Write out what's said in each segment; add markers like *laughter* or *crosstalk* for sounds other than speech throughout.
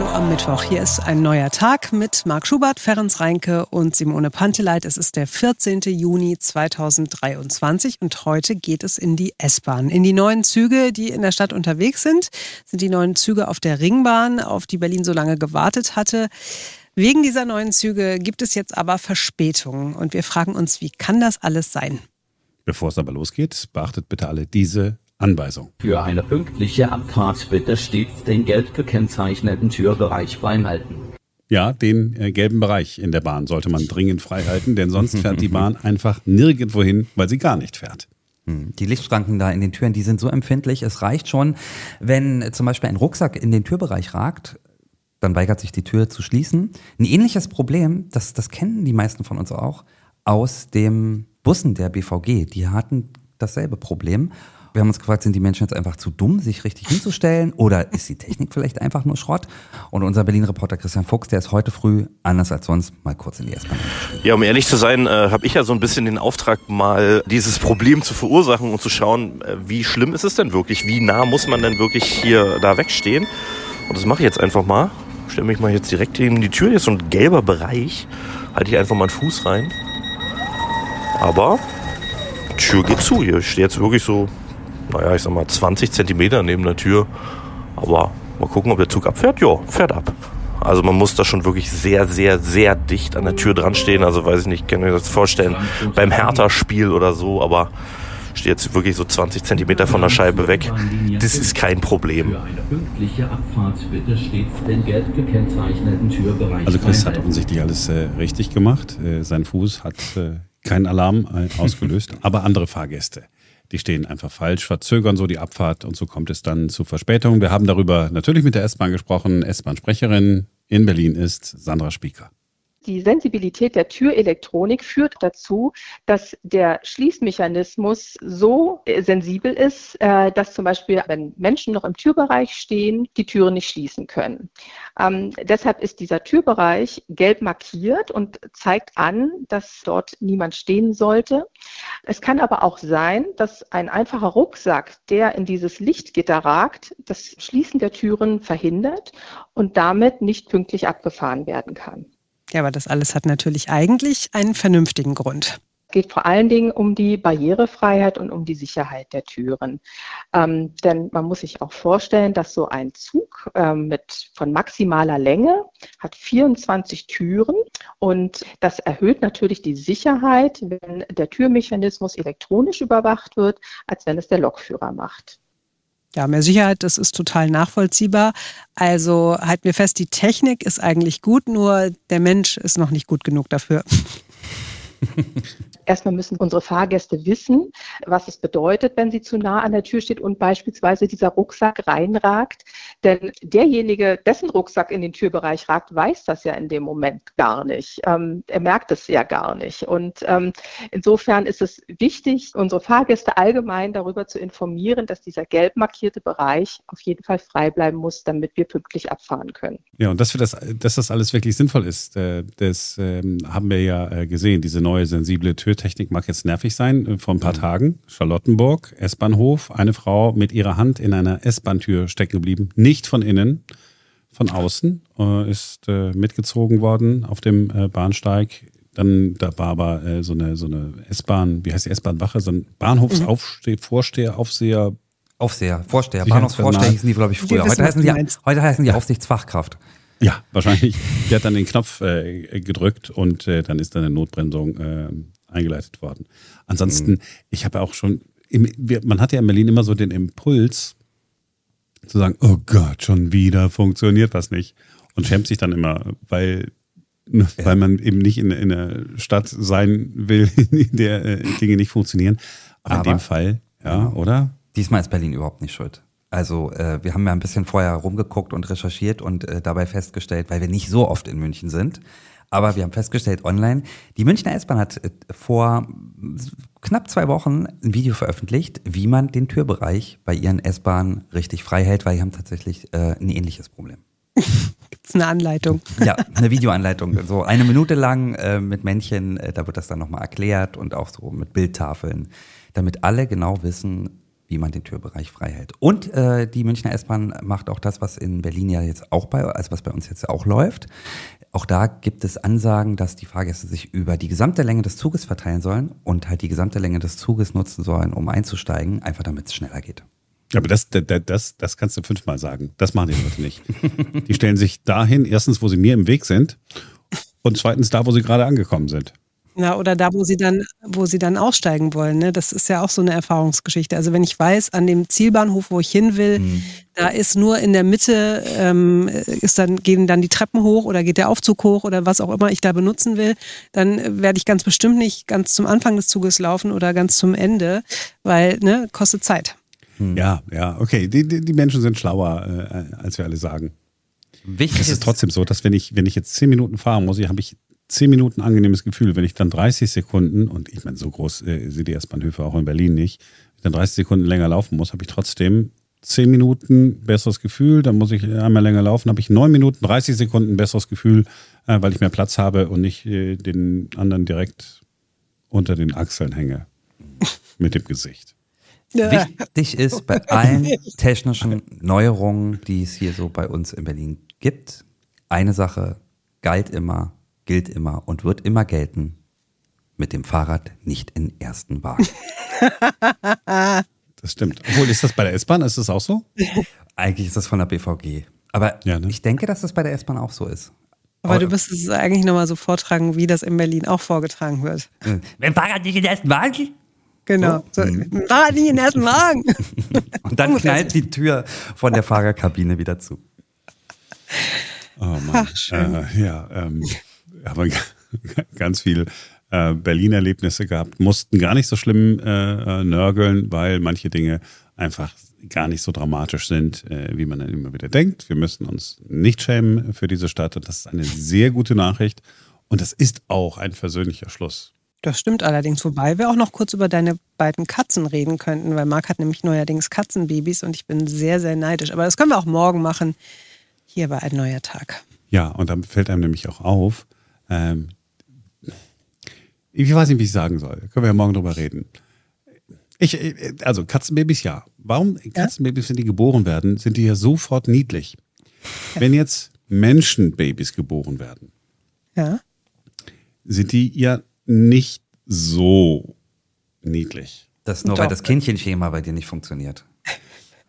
Hallo am Mittwoch. Hier ist ein neuer Tag mit Marc Schubert, Ferenc Reinke und Simone Panteleit. Es ist der 14. Juni 2023 und heute geht es in die S-Bahn. In die neuen Züge, die in der Stadt unterwegs sind, sind die neuen Züge auf der Ringbahn, auf die Berlin so lange gewartet hatte. Wegen dieser neuen Züge gibt es jetzt aber Verspätungen und wir fragen uns, wie kann das alles sein? Bevor es aber losgeht, beachtet bitte alle diese Anweisung. Für eine pünktliche Abfahrt bitte stets den gelb gekennzeichneten Türbereich freihalten. Ja, den äh, gelben Bereich in der Bahn sollte man dringend freihalten, denn sonst fährt die Bahn *laughs* einfach nirgendwo hin, weil sie gar nicht fährt. Hm, die Lichtschranken da in den Türen, die sind so empfindlich. Es reicht schon, wenn zum Beispiel ein Rucksack in den Türbereich ragt, dann weigert sich die Tür zu schließen. Ein ähnliches Problem, das, das kennen die meisten von uns auch, aus dem Bussen der BVG. Die hatten dasselbe Problem. Wir haben uns gefragt, sind die Menschen jetzt einfach zu dumm, sich richtig hinzustellen oder ist die Technik vielleicht einfach nur Schrott? Und unser Berlin-Reporter Christian Fuchs, der ist heute früh, anders als sonst, mal kurz in die S-Bahn Ja, um ehrlich zu sein, äh, habe ich ja so ein bisschen den Auftrag, mal dieses Problem zu verursachen und zu schauen, äh, wie schlimm ist es denn wirklich? Wie nah muss man denn wirklich hier da wegstehen? Und das mache ich jetzt einfach mal. Stelle mich mal jetzt direkt in die Tür. Hier ist so ein gelber Bereich. Halte ich einfach mal einen Fuß rein. Aber Tür geht zu. Hier steht jetzt wirklich so naja, ich sag mal 20 Zentimeter neben der Tür. Aber mal gucken, ob der Zug abfährt. Ja, fährt ab. Also man muss da schon wirklich sehr, sehr, sehr dicht an der Tür dran stehen. Also weiß ich nicht, kann mir das vorstellen, beim Hertha-Spiel oder so, aber steht jetzt wirklich so 20 Zentimeter von der Scheibe weg. Das ist kein Problem. Also Chris hat offensichtlich alles äh, richtig gemacht. Äh, sein Fuß hat äh, keinen Alarm äh, ausgelöst, aber andere Fahrgäste die stehen einfach falsch, verzögern so die Abfahrt und so kommt es dann zu Verspätungen. Wir haben darüber natürlich mit der S-Bahn gesprochen. S-Bahn-Sprecherin in Berlin ist Sandra Spieker. Die Sensibilität der Türelektronik führt dazu, dass der Schließmechanismus so äh, sensibel ist, äh, dass zum Beispiel, wenn Menschen noch im Türbereich stehen, die Türen nicht schließen können. Ähm, deshalb ist dieser Türbereich gelb markiert und zeigt an, dass dort niemand stehen sollte. Es kann aber auch sein, dass ein einfacher Rucksack, der in dieses Lichtgitter ragt, das Schließen der Türen verhindert und damit nicht pünktlich abgefahren werden kann. Ja, aber das alles hat natürlich eigentlich einen vernünftigen Grund. Es geht vor allen Dingen um die Barrierefreiheit und um die Sicherheit der Türen. Ähm, denn man muss sich auch vorstellen, dass so ein Zug ähm, mit von maximaler Länge hat 24 Türen und das erhöht natürlich die Sicherheit, wenn der Türmechanismus elektronisch überwacht wird, als wenn es der Lokführer macht. Ja, mehr Sicherheit, das ist total nachvollziehbar. Also halten wir fest, die Technik ist eigentlich gut, nur der Mensch ist noch nicht gut genug dafür. *laughs* Erstmal müssen unsere Fahrgäste wissen, was es bedeutet, wenn sie zu nah an der Tür steht und beispielsweise dieser Rucksack reinragt. Denn derjenige, dessen Rucksack in den Türbereich ragt, weiß das ja in dem Moment gar nicht. Ähm, er merkt es ja gar nicht. Und ähm, insofern ist es wichtig, unsere Fahrgäste allgemein darüber zu informieren, dass dieser gelb markierte Bereich auf jeden Fall frei bleiben muss, damit wir pünktlich abfahren können. Ja, und dass, wir das, dass das alles wirklich sinnvoll ist, äh, das ähm, haben wir ja äh, gesehen, diese neue sensible Türtechnik mag jetzt nervig sein. Äh, vor ein paar mhm. Tagen, Charlottenburg, S-Bahnhof, eine Frau mit ihrer Hand in einer S-Bahn-Tür stecken geblieben. Nicht von innen, von außen, äh, ist äh, mitgezogen worden auf dem äh, Bahnsteig. Dann, da war aber äh, so eine, so eine S-Bahn, wie heißt die S-Bahn-Wache, so ein Bahnhofsvorsteher, Aufseher. Aufseher, Vorsteher, Bahnhofsvorsteher hießen die, glaube ich, früher. Heute heißen die, heute heißen die Aufsichtsfachkraft. Ja, wahrscheinlich. Der hat dann den Knopf äh, gedrückt und äh, dann ist dann eine Notbremsung äh, eingeleitet worden. Ansonsten, mhm. ich habe auch schon, im, wir, man hat ja in Berlin immer so den Impuls zu sagen, oh Gott, schon wieder funktioniert was nicht. Und schämt sich dann immer, weil, ja. weil man eben nicht in, in einer Stadt sein will, in der äh, Dinge nicht funktionieren. Aber, Aber in dem Fall, ja, genau. oder? Diesmal ist Berlin überhaupt nicht schuld. Also äh, wir haben ja ein bisschen vorher rumgeguckt und recherchiert und äh, dabei festgestellt, weil wir nicht so oft in München sind, aber wir haben festgestellt online, die Münchner S-Bahn hat äh, vor knapp zwei Wochen ein Video veröffentlicht, wie man den Türbereich bei ihren S-Bahnen richtig frei hält, weil die haben tatsächlich äh, ein ähnliches Problem. *laughs* Gibt es eine Anleitung? Ja, eine Videoanleitung. So eine Minute lang äh, mit Männchen, äh, da wird das dann nochmal erklärt und auch so mit Bildtafeln, damit alle genau wissen, wie man den Türbereich frei hält. Und äh, die Münchner S-Bahn macht auch das, was in Berlin ja jetzt auch bei, also was bei uns jetzt auch läuft. Auch da gibt es Ansagen, dass die Fahrgäste sich über die gesamte Länge des Zuges verteilen sollen und halt die gesamte Länge des Zuges nutzen sollen, um einzusteigen, einfach damit es schneller geht. Aber das, das, das, das kannst du fünfmal sagen. Das machen die Leute nicht. Die stellen sich dahin, erstens, wo sie mir im Weg sind und zweitens da, wo sie gerade angekommen sind. Ja, oder da, wo sie dann, wo sie dann aussteigen wollen. Ne? Das ist ja auch so eine Erfahrungsgeschichte. Also wenn ich weiß, an dem Zielbahnhof, wo ich hin will, mhm. da ist nur in der Mitte, ähm, ist dann, gehen dann die Treppen hoch oder geht der Aufzug hoch oder was auch immer ich da benutzen will, dann werde ich ganz bestimmt nicht ganz zum Anfang des Zuges laufen oder ganz zum Ende, weil, ne, kostet Zeit. Mhm. Ja, ja, okay. Die, die, die Menschen sind schlauer, äh, als wir alle sagen. Wichtig es ist trotzdem so, dass wenn ich, wenn ich jetzt zehn Minuten fahren muss, habe ich zehn Minuten angenehmes Gefühl. Wenn ich dann 30 Sekunden, und ich meine, so groß äh, sind die S-Bahnhöfe auch in Berlin nicht, wenn ich dann 30 Sekunden länger laufen muss, habe ich trotzdem zehn Minuten besseres Gefühl. Dann muss ich einmal länger laufen, habe ich neun Minuten, 30 Sekunden besseres Gefühl, äh, weil ich mehr Platz habe und nicht äh, den anderen direkt unter den Achseln hänge *laughs* mit dem Gesicht. Wichtig ist bei allen technischen Neuerungen, die es hier so bei uns in Berlin gibt, eine Sache galt immer, gilt immer und wird immer gelten. Mit dem Fahrrad nicht in ersten Wagen. *laughs* Das stimmt. Obwohl, ist das bei der S-Bahn? Ist das auch so? Eigentlich ist das von der BVG. Aber ja, ne? ich denke, dass das bei der S-Bahn auch so ist. Aber, Aber du müsstest es eigentlich nochmal so vortragen, wie das in Berlin auch vorgetragen wird. Mit dem Fahrrad nicht in den ersten Wagen? Genau. So, mhm. Fahrrad nicht in den ersten Wagen. *laughs* Und dann *laughs* knallt die Tür von der Fahrerkabine wieder zu. Oh Mann. Ach, schön. Äh, ja, ähm, aber *laughs* ganz viel äh, Berlin-Erlebnisse gehabt, mussten gar nicht so schlimm äh, äh, nörgeln, weil manche Dinge einfach gar nicht so dramatisch sind, äh, wie man dann immer wieder denkt. Wir müssen uns nicht schämen für diese Stadt und das ist eine sehr gute Nachricht und das ist auch ein versöhnlicher Schluss. Das stimmt allerdings, wobei wir auch noch kurz über deine beiden Katzen reden könnten, weil Marc hat nämlich neuerdings Katzenbabys und ich bin sehr, sehr neidisch. Aber das können wir auch morgen machen. Hier war ein neuer Tag. Ja, und dann fällt einem nämlich auch auf, ähm, ich weiß nicht, wie ich sagen soll. Können wir ja morgen drüber reden. Ich, also Katzenbabys ja. Warum Katzenbabys, wenn die geboren werden, sind die ja sofort niedlich. Wenn jetzt Menschenbabys geboren werden, ja. sind die ja nicht so niedlich. Das nur, Doch. weil das Kindchenschema bei dir nicht funktioniert.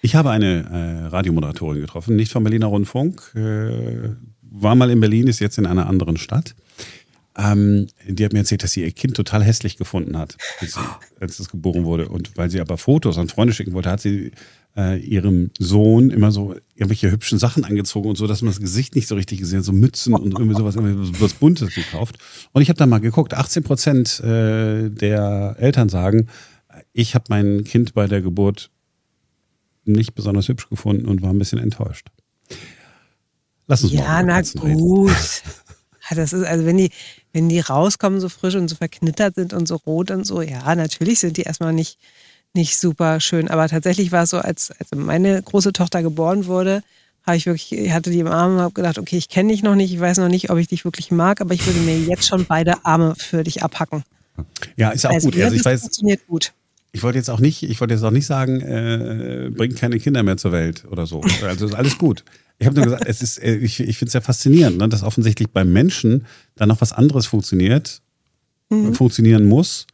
Ich habe eine äh, Radiomoderatorin getroffen, nicht vom Berliner Rundfunk, äh, war mal in Berlin, ist jetzt in einer anderen Stadt. Ähm, die hat mir erzählt, dass sie ihr Kind total hässlich gefunden hat, als, als es geboren wurde. Und weil sie aber Fotos an Freunde schicken wollte, hat sie äh, ihrem Sohn immer so irgendwelche hübschen Sachen angezogen und so, dass man das Gesicht nicht so richtig gesehen hat, so Mützen und irgendwie sowas, irgendwie was Buntes gekauft. Und ich habe da mal geguckt, 18 Prozent äh, der Eltern sagen, ich habe mein Kind bei der Geburt nicht besonders hübsch gefunden und war ein bisschen enttäuscht. Lass uns ja, mal na gut. *laughs* Das ist, also wenn die, wenn die rauskommen, so frisch und so verknittert sind und so rot und so, ja, natürlich sind die erstmal nicht, nicht super schön. Aber tatsächlich war es so, als, als meine große Tochter geboren wurde, habe ich wirklich, ich hatte die im Arm und habe gedacht, okay, ich kenne dich noch nicht, ich weiß noch nicht, ob ich dich wirklich mag, aber ich würde mir jetzt schon beide Arme für dich abhacken. Ja, ist auch also, gut. Also ich weiß, funktioniert gut. Ich wollte jetzt auch nicht, ich wollte jetzt auch nicht sagen, äh, bringt keine Kinder mehr zur Welt oder so. Also ist alles gut. Ich habe nur gesagt, es ist, äh, ich, ich finde es ja faszinierend, ne, dass offensichtlich beim Menschen dann noch was anderes funktioniert, mhm. funktionieren muss.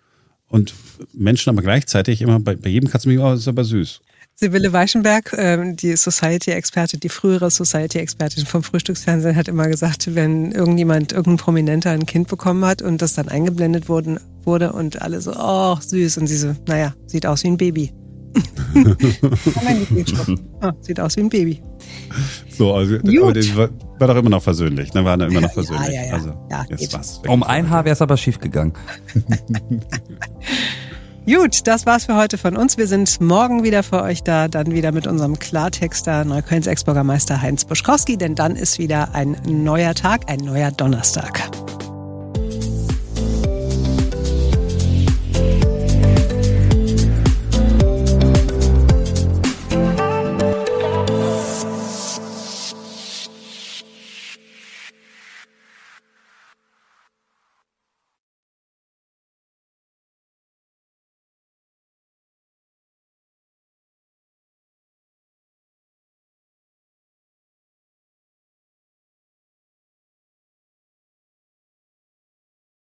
Und Menschen aber gleichzeitig immer bei, bei jedem Katzenbaby, oh, ist aber süß. Sibylle Weichenberg, ähm, die Society-Expertin, die frühere Society-Expertin vom Frühstücksfernsehen, hat immer gesagt, wenn irgendjemand, irgendein Prominenter ein Kind bekommen hat und das dann eingeblendet wurde, wurde und alle so, oh, süß. Und sie so, naja, sieht aus wie ein Baby. *laughs* *laughs* oh, sieht aus wie ein Baby. So, also aber das war, war, doch immer noch versöhnlich, ne? War da immer noch versöhnlich. Ja, ja, ja. Also, ja, jetzt was. Um ein Haar wäre es aber schief gegangen. *laughs* Gut, das war's für heute von uns. Wir sind morgen wieder für euch da, dann wieder mit unserem Klartexter Neuköllns Ex-Bürgermeister Heinz Buschkowski, denn dann ist wieder ein neuer Tag, ein neuer Donnerstag.